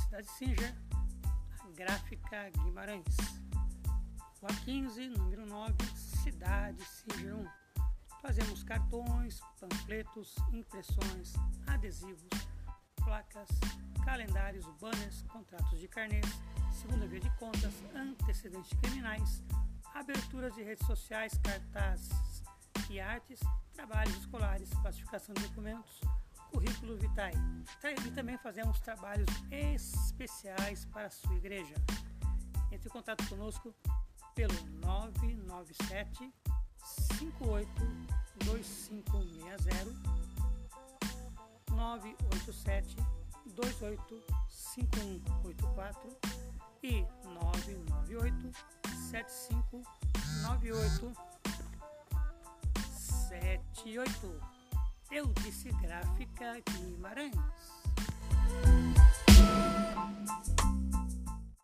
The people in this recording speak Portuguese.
Cidade a Gráfica Guimarães. Rua 15, número 9, Cidade Singer 1. Fazemos cartões, panfletos, impressões, adesivos, placas, calendários, banners, contratos de carnês, segunda via de contas, antecedentes criminais, aberturas de redes sociais, cartazes e artes, trabalhos escolares, classificação de documentos, currículo vitae. E também fazemos trabalhos especiais para a sua igreja. Entre em contato conosco pelo 997 58 2560 987 28 5184 e 998 75 98 78. Disse gráfica Guimarães.